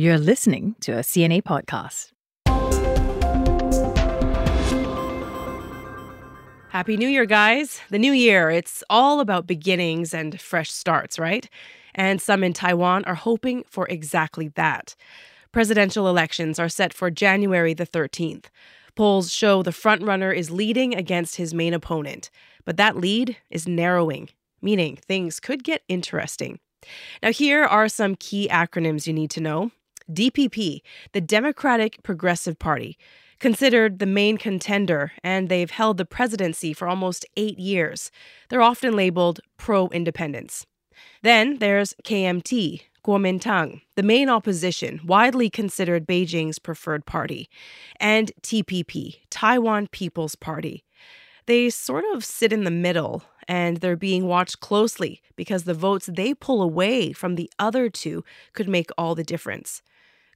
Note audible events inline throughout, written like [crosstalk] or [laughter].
You're listening to a CNA podcast. Happy New Year, guys. The new year, it's all about beginnings and fresh starts, right? And some in Taiwan are hoping for exactly that. Presidential elections are set for January the 13th. Polls show the frontrunner is leading against his main opponent, but that lead is narrowing, meaning things could get interesting. Now, here are some key acronyms you need to know DPP, the Democratic Progressive Party, considered the main contender, and they've held the presidency for almost eight years. They're often labeled pro independence. Then there's KMT, Kuomintang, the main opposition, widely considered Beijing's preferred party, and TPP, Taiwan People's Party. They sort of sit in the middle, and they're being watched closely because the votes they pull away from the other two could make all the difference.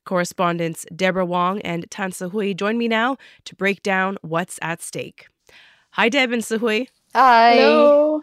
Correspondents Deborah Wong and Tan Sihui join me now to break down what's at stake. Hi, Deb and Sihui. Hi. Hello.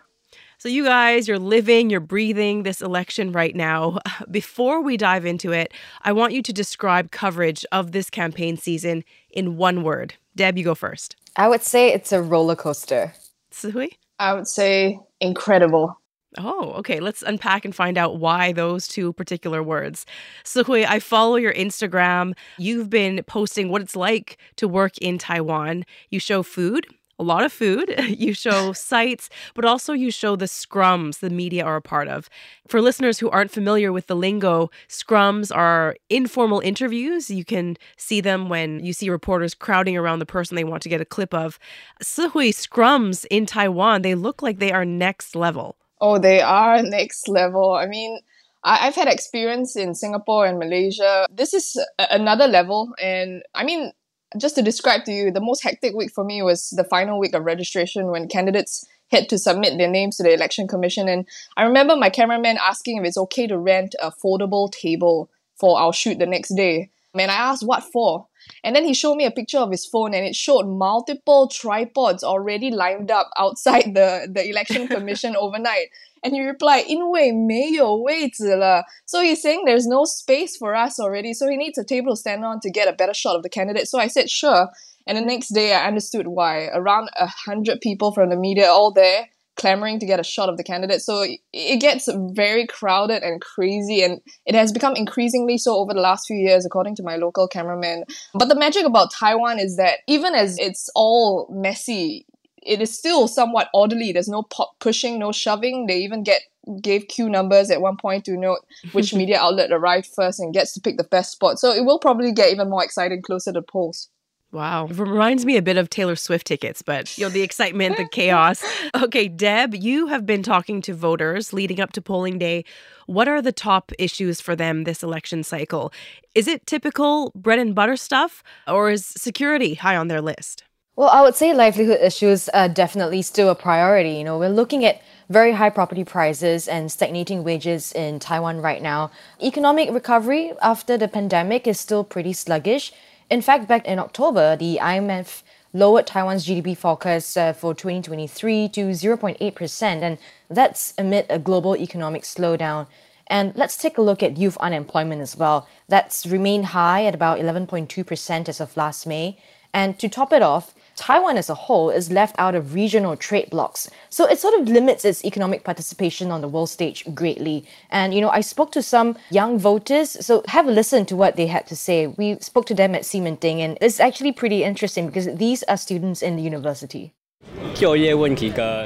So, you guys, you're living, you're breathing this election right now. [laughs] Before we dive into it, I want you to describe coverage of this campaign season in one word. Deb, you go first. I would say it's a roller coaster. Sihui? I would say incredible. Oh, okay. Let's unpack and find out why those two particular words. Sihui, I follow your Instagram. You've been posting what it's like to work in Taiwan. You show food, a lot of food. [laughs] You show [laughs] sights, but also you show the scrums the media are a part of. For listeners who aren't familiar with the lingo, scrums are informal interviews. You can see them when you see reporters crowding around the person they want to get a clip of. Sihui scrums in Taiwan, they look like they are next level. Oh, they are [laughs] next level. I mean, I've had experience in Singapore and Malaysia. This is another level. And I mean, just to describe to you, the most hectic week for me was the final week of registration when candidates had to submit their names to the election commission. And I remember my cameraman asking if it's okay to rent a foldable table for our shoot the next day. And I asked what for. And then he showed me a picture of his phone and it showed multiple tripods already lined up outside the, the election [laughs] commission overnight. And he replied, 因为没有位子了. So he's saying there's no space for us already. So he needs a table to stand on to get a better shot of the candidate. So I said, sure. And the next day I understood why. Around a hundred people from the media all there clamoring to get a shot of the candidate. So it, gets very crowded and crazy, and it has become increasingly so over the last few years, according to my local cameraman. But the magic about Taiwan is that even as it's all messy, it is still somewhat orderly. There's no pop pushing, no shoving. They even get gave queue numbers at one point to note which [laughs] media outlet arrived first and gets to pick the best spot. So it will probably get even more exciting closer to polls. Wow. It reminds me a bit of Taylor Swift tickets, but you know, the excitement, the chaos. [laughs] Okay, Deb, you have been talking to voters leading up to polling day. What are the top issues for them this election cycle? Is it typical bread and butter stuff, or is security high on their list? Well, I would say livelihood issues are definitely still a priority. You know, we're looking at very high property prices and stagnating wages in Taiwan right now. Economic recovery after the pandemic is still pretty sluggish. In fact, back in October, the IMF lowered Taiwan's GDP forecast uh, for 2023 to 0.8%, and that's amid a global economic slowdown. And let's take a look at youth unemployment as well. That's remained high at about 11.2% as of last May. And to top it off, Taiwan as a whole is left out of regional trade blocs. So it sort of limits its economic participation on the world stage greatly. And, you know, I spoke to some young voters, so have a listen to what they had to say. We spoke to them at Ximending, and it's actually pretty interesting because these are students in the university.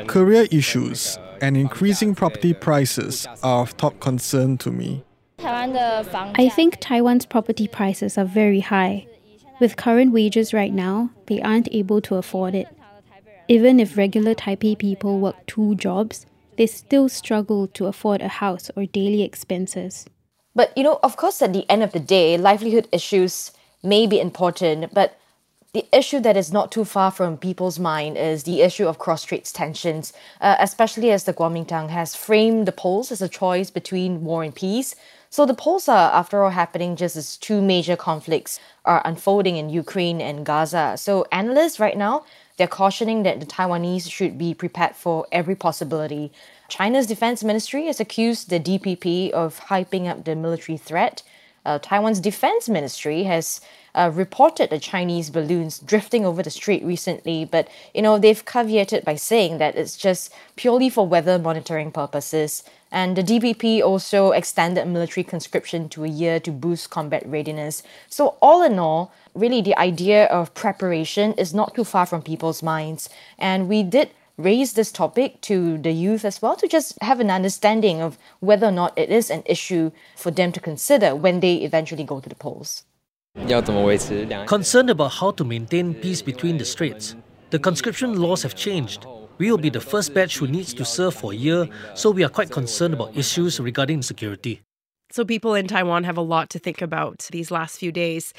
Career issues and increasing property prices are of top concern to me. I think Taiwan's property prices are very high. With current wages right now, they aren't able to afford it. Even if regular Taipei people work two jobs, they still struggle to afford a house or daily expenses. But, you know, of course, at the end of the day, livelihood issues may be important, but the issue that is not too far from people's mind is the issue of cross strait tensions, uh, especially as the Kuomintang has framed the polls as a choice between war and peace. So the polls are, after all, happening just as two major conflicts are unfolding in Ukraine and Gaza. So analysts right now they're cautioning that the Taiwanese should be prepared for every possibility. China's defense ministry has accused the DPP of hyping up the military threat. Uh, Taiwan's defense ministry has uh, reported the Chinese balloons drifting over the strait recently, but you know they've caveated by saying that it's just purely for weather monitoring purposes. And the DPP also extended military conscription to a year to boost combat readiness. So all in all, really the idea of preparation is not too far from people's minds, and we did raise this topic to the youth as well to just have an understanding of whether or not it is an issue for them to consider when they eventually go to the polls. Concerned about how to maintain peace between the straits, the conscription laws have changed. We will be the first batch who needs to serve for a year, so we are quite concerned about issues regarding security. So, people in Taiwan have a lot to think about these last few days.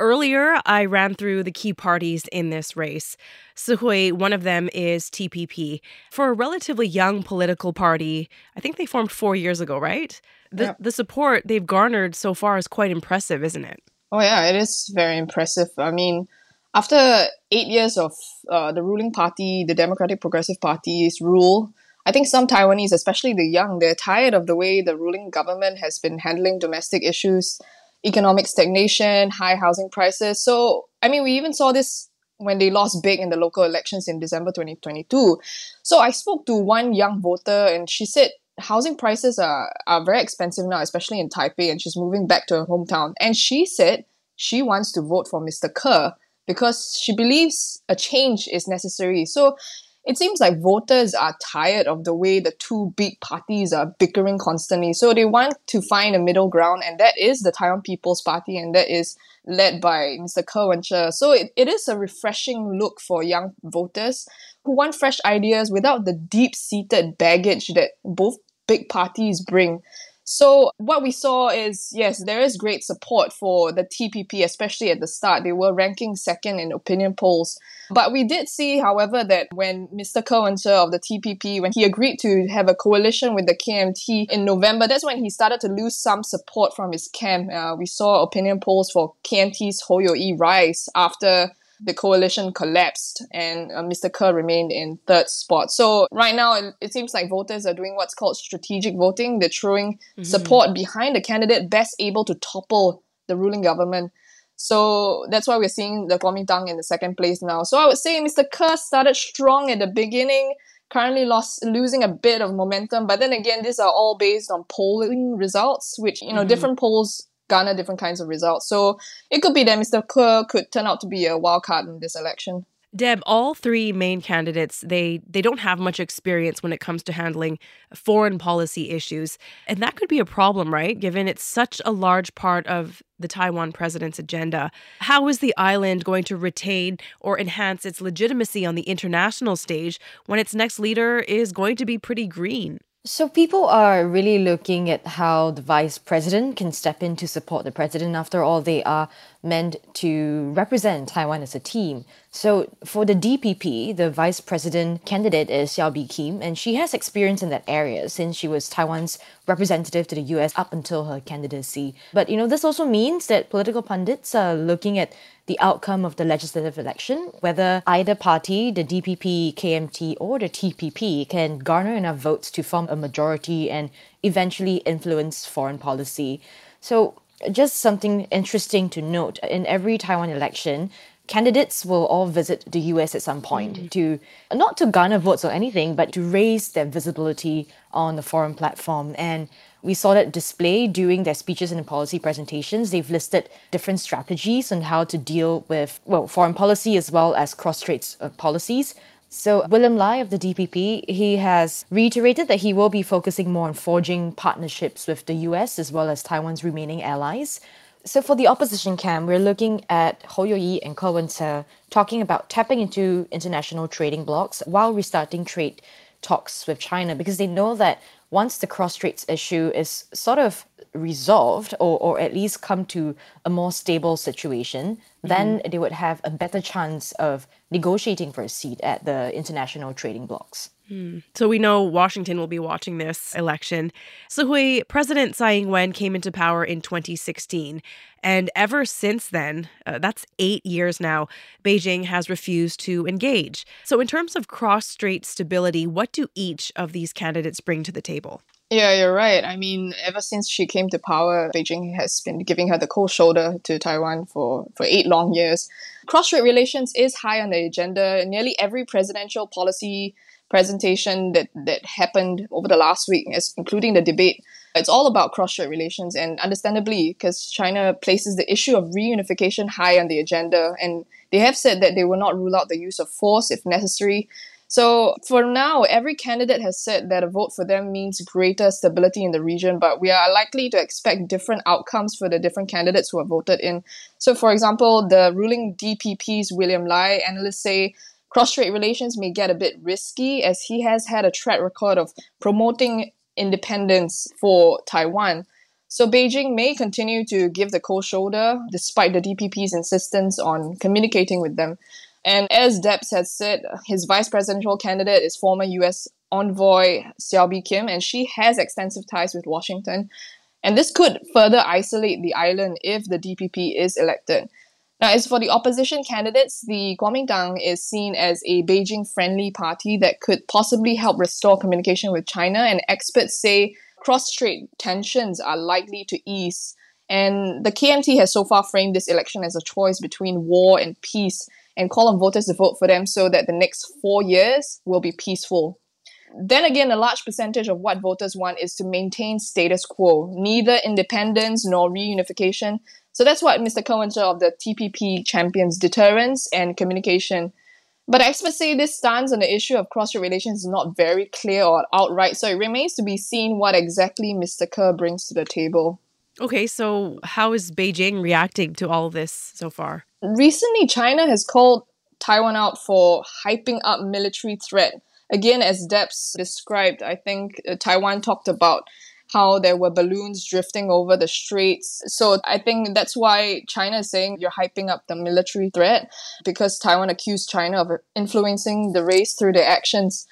Earlier, I ran through the key parties in this race. Sihui, one of them is TPP. For a relatively young political party, I think they formed four years ago, right? The, yep. the support they've garnered so far is quite impressive, isn't it? Oh yeah, it is very impressive. I mean, after eight years of uh, the ruling party, the Democratic Progressive Party's rule, I think some Taiwanese, especially the young, they're tired of the way the ruling government has been handling domestic issues, economic stagnation, high housing prices. So, I mean, we even saw this when they lost big in the local elections in December 2022. So, I spoke to one young voter and she said housing prices are, are very expensive now, especially in Taipei, and she's moving back to her hometown. And she said she wants to vote for Mr. Ko because she believes a change is necessary. So it seems like voters are tired of the way the two big parties are bickering constantly. So they want to find a middle ground, and that is the Taiwan People's Party, and that is led by Mr. Ko Wen-je. So it, it is a refreshing look for young voters who want fresh ideas without the deep seated baggage that both big parties bring. So what we saw is yes, there is great support for the TPP, especially at the start. They were ranking second in opinion polls. But we did see, however, that when Mr. Ko Wen-je of the TPP, when he agreed to have a coalition with the KMT in November, that's when he started to lose some support from his camp. Uh, we saw opinion polls for KMT's Hou Yu-ih rise after the coalition collapsed and uh, Mr. Ko remained in third spot. So right now, it, it, seems like voters are doing what's called strategic voting. They're throwing mm-hmm. support behind the candidate best able to topple the ruling government. So that's why we're seeing the Kuomintang in the second place now. So I would say Mr. Ko started strong at the beginning, currently lost losing a bit of momentum. But then again, these are all based on polling results, which you know mm-hmm. different polls garner different kinds of results. So it could be that Mr. Ko could turn out to be a wild card in this election. Deb, all three main candidates, they they don't have much experience when it comes to handling foreign policy issues. And that could be a problem, right? Given it's such a large part of the Taiwan president's agenda. How is the island going to retain or enhance its legitimacy on the international stage when its next leader is going to be pretty green? So people are really looking at how the vice president can step in to support the president. After all, they are meant to represent Taiwan as a team. So for the DPP, the vice president candidate is Hsiao Bi-khim, and she has experience in that area since she was Taiwan's representative to the US up until her candidacy. But you know, this also means that political pundits are looking at the outcome of the legislative election, whether either party, the DPP, KMT, or the TPP, can garner enough votes to form a majority and eventually influence foreign policy. So just something interesting to note in every Taiwan election, candidates will all visit the US at some point mm. to not to garner votes or anything, but to raise their visibility on the foreign platform. And we saw that display during their speeches and policy presentations. They've listed different strategies on how to deal with well foreign policy as well as cross-strait uh, policies. So, William Lai of the DPP, he has reiterated that he will be focusing more on forging partnerships with the US as well as Taiwan's remaining allies. So, for the opposition camp, we're looking at Hou Yu-ih and Ko Wen-je talking about tapping into international trading blocs while restarting trade talks with China because they know that once the cross straits issue is sort of resolved or, or at least come to a more stable situation, mm-hmm. then they would have a better chance of negotiating for a seat at the international trading blocs. Mm. So we know Washington will be watching this election. Sihui, President Tsai Ing-wen came into power in 2016, and ever since then, uh, that's eight years now, Beijing has refused to engage. So in terms of cross-strait stability, what do each of these candidates bring to the table? Yeah, you're right. I mean, ever since she came to power, Beijing has been giving her the cold shoulder to Taiwan for, for eight long years. Cross strait relations is high on the agenda. Nearly every presidential policy presentation that, that happened over the last week, including the debate, it's all about cross strait relations. And understandably, because China places the issue of reunification high on the agenda. And they have said that they will not rule out the use of force if necessary. So for now, every candidate has said that a vote for them means greater stability in the region, but we are likely to expect different outcomes for the different candidates who are voted in. So, for example, the ruling DPP's William Lai, analysts say cross-strait relations may get a bit risky as he has had a track record of promoting independence for Taiwan. So Beijing may continue to give the cold shoulder despite the DPP's insistence on communicating with them. And as Debs has said, his vice presidential candidate is former US envoy Hsiao Bi-khim, and she has extensive ties with Washington. And this could further isolate the island if the DPP is elected. Now, as for the opposition candidates, the Kuomintang is seen as a Beijing friendly party that could possibly help restore communication with China, and experts say cross strait tensions are likely to ease. And the KMT has so far framed this election as a choice between war and peace and call on voters to vote for them so that the next four years will be peaceful. Then again, a large percentage of what voters want is to maintain status quo, neither independence nor reunification. So that's what Mr. Ko of the TPP champions deterrence and communication. But experts say this stance on the issue of cross-strait relations is not very clear or outright, so it remains to be seen what exactly Mr. Ko brings to the table. Okay, so how is Beijing reacting to all this so far? Recently, China has called Taiwan out for hyping up military threat. Again, as Debs described, I think uh, Taiwan talked about how there were balloons drifting over the straits. So I think that's why China is saying you're hyping up the military threat because Taiwan accused China of influencing the race through their actions.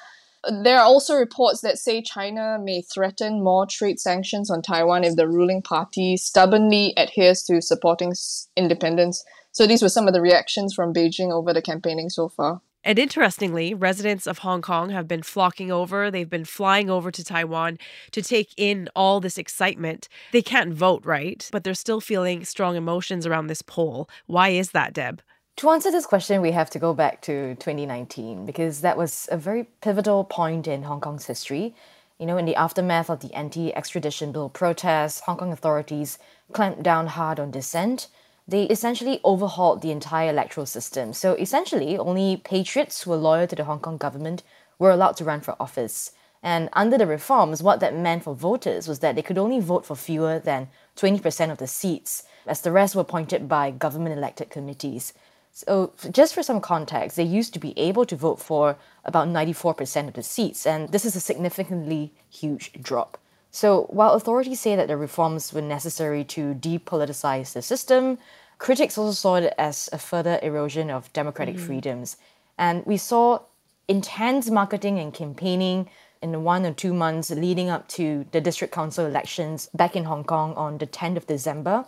There are also reports that say China may threaten more trade sanctions on Taiwan if the ruling party stubbornly adheres to supporting independence. So these were some of the reactions from Beijing over the campaigning so far. And interestingly, residents of Hong Kong have been flocking over. They've been flying over to Taiwan to take in all this excitement. They can't vote, right? But they're still feeling strong emotions around this poll. Why is that, Deb? To answer this question, we have to go back to 2019 because that was a very pivotal point in Hong Kong's history. You know, in the aftermath of the anti extradition bill protests, Hong Kong authorities clamped down hard on dissent. They essentially overhauled the entire electoral system. So essentially, only patriots who were loyal to the Hong Kong government were allowed to run for office. And under the reforms, what that meant for voters was that they could only vote for fewer than 20% of the seats, as the rest were appointed by government elected committees. So, just for some context, they used to be able to vote for about 94% of the seats, and this is a significantly huge drop. So, while authorities say that the reforms were necessary to depoliticize the system, critics also saw it as a further erosion of democratic mm-hmm. freedoms. And we saw intense marketing and campaigning in the one or two months leading up to the district council elections back in Hong Kong on the 10th of December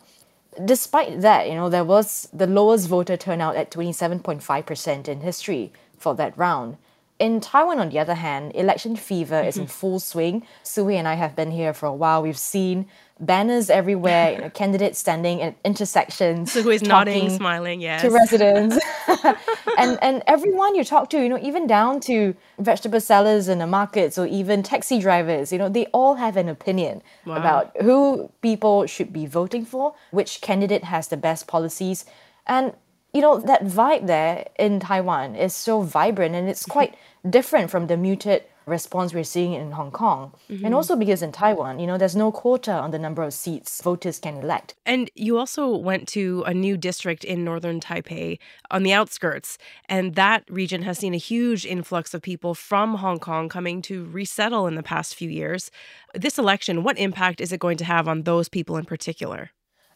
despite that, you know, there was the lowest voter turnout at 27.5% in history for that round. In Taiwan, on the other hand, election fever is in mm-hmm. full swing. Sihui and I have been here for a while. We've seen banners everywhere, you know, [laughs] candidates standing at intersections. So who is nodding, smiling, yes. To residents. [laughs] [laughs] and and everyone you talk to, you know, even down to vegetable sellers in the markets or even taxi drivers, you know, they all have an opinion wow. about who people should be voting for, which candidate has the best policies. And you know, that vibe there in Taiwan is so vibrant and it's quite different from the muted response we're seeing in Hong Kong. Mm-hmm. And also because in Taiwan, you know, there's no quota on the number of seats voters can elect. And you also went to a new district in northern Taipei on the outskirts, and that region has seen a huge influx of people from Hong Kong coming to resettle in the past few years. This election, what impact is it going to have on those people in particular?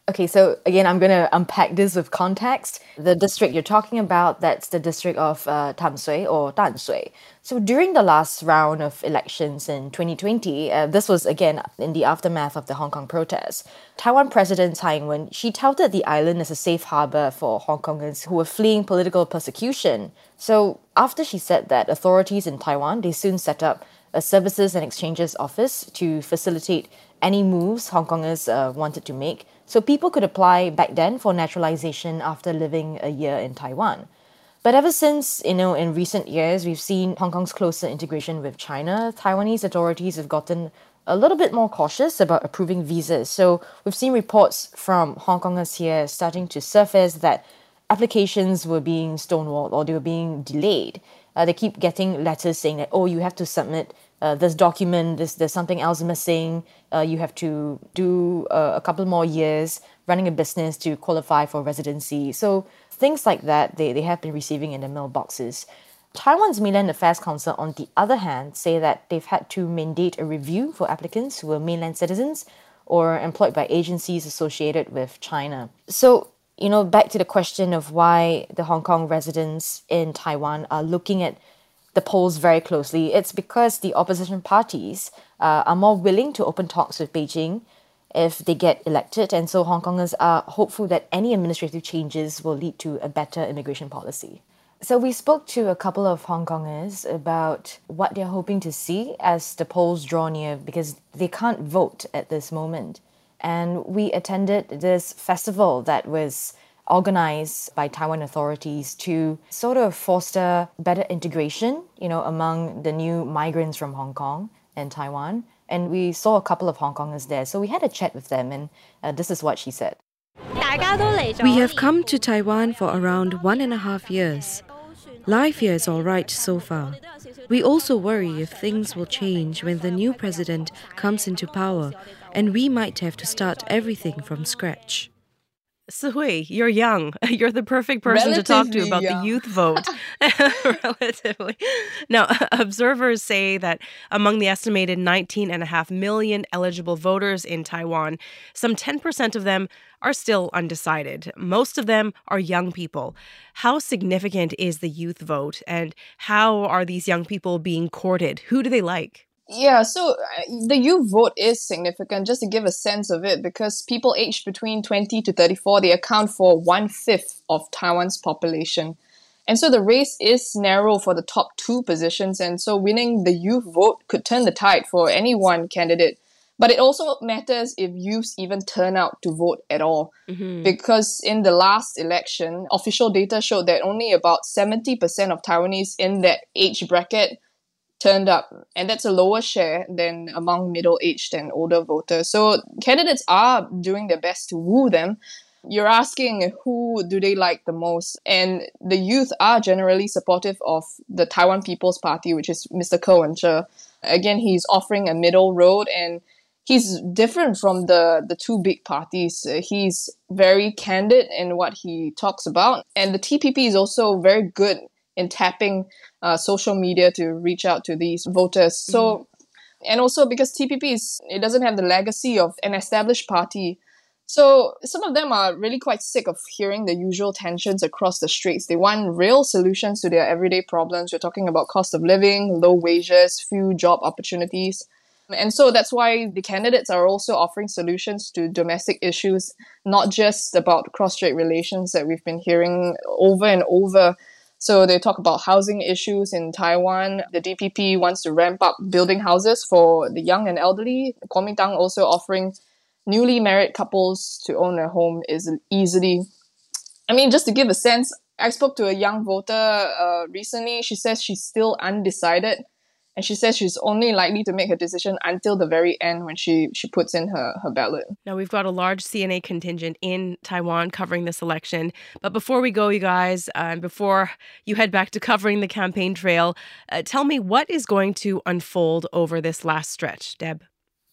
Okay, so again, I'm going to unpack this with context. The district you're talking about, that's the district of uh, Tamsui or Danshui. So during the last round of elections in 2020, uh, this was again in the aftermath of the Hong Kong protests. Taiwan President Tsai Ing-wen, she touted the island as a safe harbor for Hong Kongers who were fleeing political persecution. So after she said that, authorities in Taiwan, they soon set up a services and exchanges office to facilitate any moves Hong Kongers uh, wanted to make. So people could apply back then for naturalization after living a year in Taiwan. But ever since, you know, in recent years, we've seen Hong Kong's closer integration with China, Taiwanese authorities have gotten a little bit more cautious about approving visas. So we've seen reports from Hong Kongers here starting to surface that applications were being stonewalled or they were being delayed. Uh, they keep getting letters saying that, oh, you have to submit uh, this document, this, there's something else missing, uh, you have to do uh, a couple more years running a business to qualify for residency. So things like that, they, they have been receiving in the mailboxes. Taiwan's Mainland Affairs Council, on the other hand, say that they've had to mandate a review for applicants who are mainland citizens or employed by agencies associated with China. So, you know, back to the question of why the Hong Kong residents in Taiwan are looking at the polls very closely, it's because the opposition parties uh, are more willing to open talks with Beijing if they get elected. And so Hong Kongers are hopeful that any administrative changes will lead to a better immigration policy. So we spoke to a couple of Hong Kongers about what they're hoping to see as the polls draw near because they can't vote at this moment. And we attended this festival that was organized by Taiwan authorities to sort of foster better integration, you know, among the new migrants from Hong Kong and Taiwan. And we saw a couple of Hong Kongers there. So we had a chat with them, and uh, this is what she said. We have come to Taiwan for around one and a half years. Life here is alright so far. We also worry if things will change when the new president comes into power, and we might have to start everything from scratch. Sihui, you're young. [laughs] You're the perfect person Relatively to talk to about young. the youth vote. [laughs] [laughs] Relatively. Now, observers say that among the estimated 19.5 million eligible voters in Taiwan, some 10% of them are still undecided. Most of them are young people. How significant is the youth vote, and how are these young people being courted? Who do they like? Yeah, so uh, the youth vote is significant, just to give a sense of it, because people aged between 20 to 34, they account for one fifth of Taiwan's population. And so the race is narrow for the top two positions, and so winning the youth vote could turn the tide for any one candidate. But it also matters if youths even turn out to vote at all. Because in the last election, official data showed that only about 70% of Taiwanese in that age bracket turned up, and that's a lower share than among middle aged and older voters. So candidates are doing their best to woo them. You're asking who do they like the most, and the youth are generally supportive of the Taiwan People's Party, which is Mr. Ko Wen-je. Again, he's offering a middle road, and he's different from the the two big parties. He's very candid in what he talks about, and the TPP is also very good in tapping uh, social media to reach out to these voters. So, and also because TPP is it doesn't have the legacy of an established party. So some of them are really quite sick of hearing the usual tensions across the streets. They want real solutions to their everyday problems. We're talking about cost of living, low wages, few job opportunities. And so that's why the candidates are also offering solutions to domestic issues, not just about cross strait relations that we've been hearing over and over. So they talk about housing issues in Taiwan. The DPP wants to ramp up building houses for the young and elderly. Kuomintang also offering newly married couples to own a home is easily. I mean, just to give a sense, I spoke to a young voter uh, recently. She says she's still undecided, and she says she's only likely to make her decision until the very end when she she puts in her her ballot. Now, we've got a large CNA contingent in Taiwan covering this election. But before we go, you guys, uh, and before you head back to covering the campaign trail, uh, tell me what is going to unfold over this last stretch, Deb?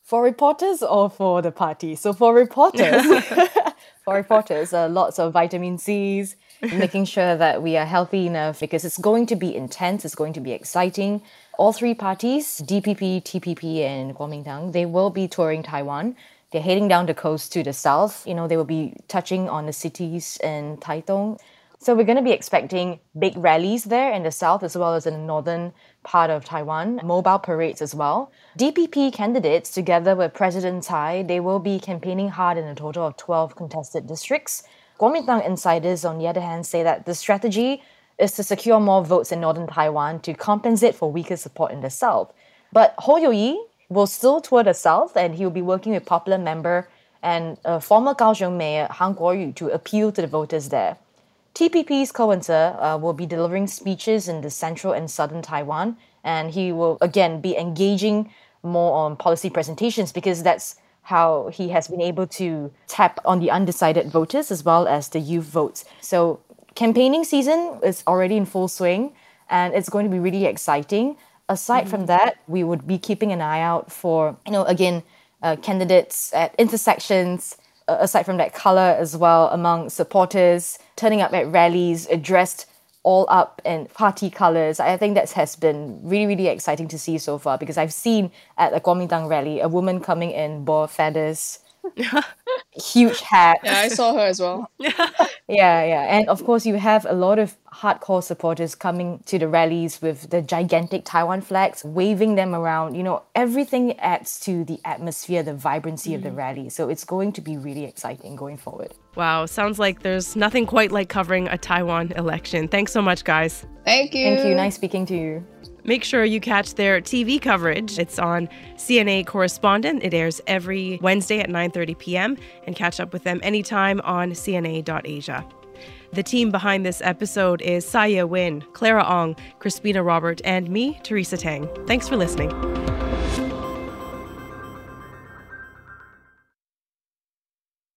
For reporters or for the party? So for reporters, [laughs] [laughs] for reporters, uh, lots of vitamin C's, [laughs] making sure that we are healthy enough because it's going to be intense, it's going to be exciting. All three parties, DPP, TPP, and Kuomintang, they will be touring Taiwan. They're heading down the coast to the south. You know, they will be touching on the cities in Taitung. So we're going to be expecting big rallies there in the south as well as in the northern part of Taiwan, mobile parades as well. DPP candidates, together with President Tsai, they will be campaigning hard in a total of 12 contested districts. Kuomintang insiders, on the other hand, say that the strategy is to secure more votes in northern Taiwan to compensate for weaker support in the south. But Hou Yu-ih will still tour the south and he will be working with popular member and uh, former Kaohsiung mayor Han Kuo-yu to appeal to the voters there. TPP's Ko Wen-je uh, will be delivering speeches in the central and southern Taiwan, and he will again be engaging more on policy presentations because that's how he has been able to tap on the undecided voters as well as the youth votes. So campaigning season is already in full swing and it's going to be really exciting. Aside mm-hmm. from that, we would be keeping an eye out for, you know, again, uh, candidates at intersections, uh, aside from that color as well among supporters, turning up at rallies, addressed all up in party colors. I think that has been really, really exciting to see so far because I've seen at a Kuomintang rally a woman coming in boa feathers, [laughs] huge hat. Yeah, I saw her as well. [laughs] yeah, yeah. And of course, you have a lot of hardcore supporters coming to the rallies with the gigantic Taiwan flags, waving them around. You know, everything adds to the atmosphere, the vibrancy mm. of the mm. rally. So it's going to be really exciting going forward. Wow, sounds like there's nothing quite like covering a Taiwan election. Thanks so much, guys. Thank you. Thank you. Nice speaking to you. Make sure you catch their TV coverage. It's on CNA Correspondent. It airs every Wednesday at 9:30 p.m. and catch up with them anytime on cna.asia. The team behind this episode is Saya Win, Clara Ong, Crispina Robert, and me, Teresa Tang. Thanks for listening.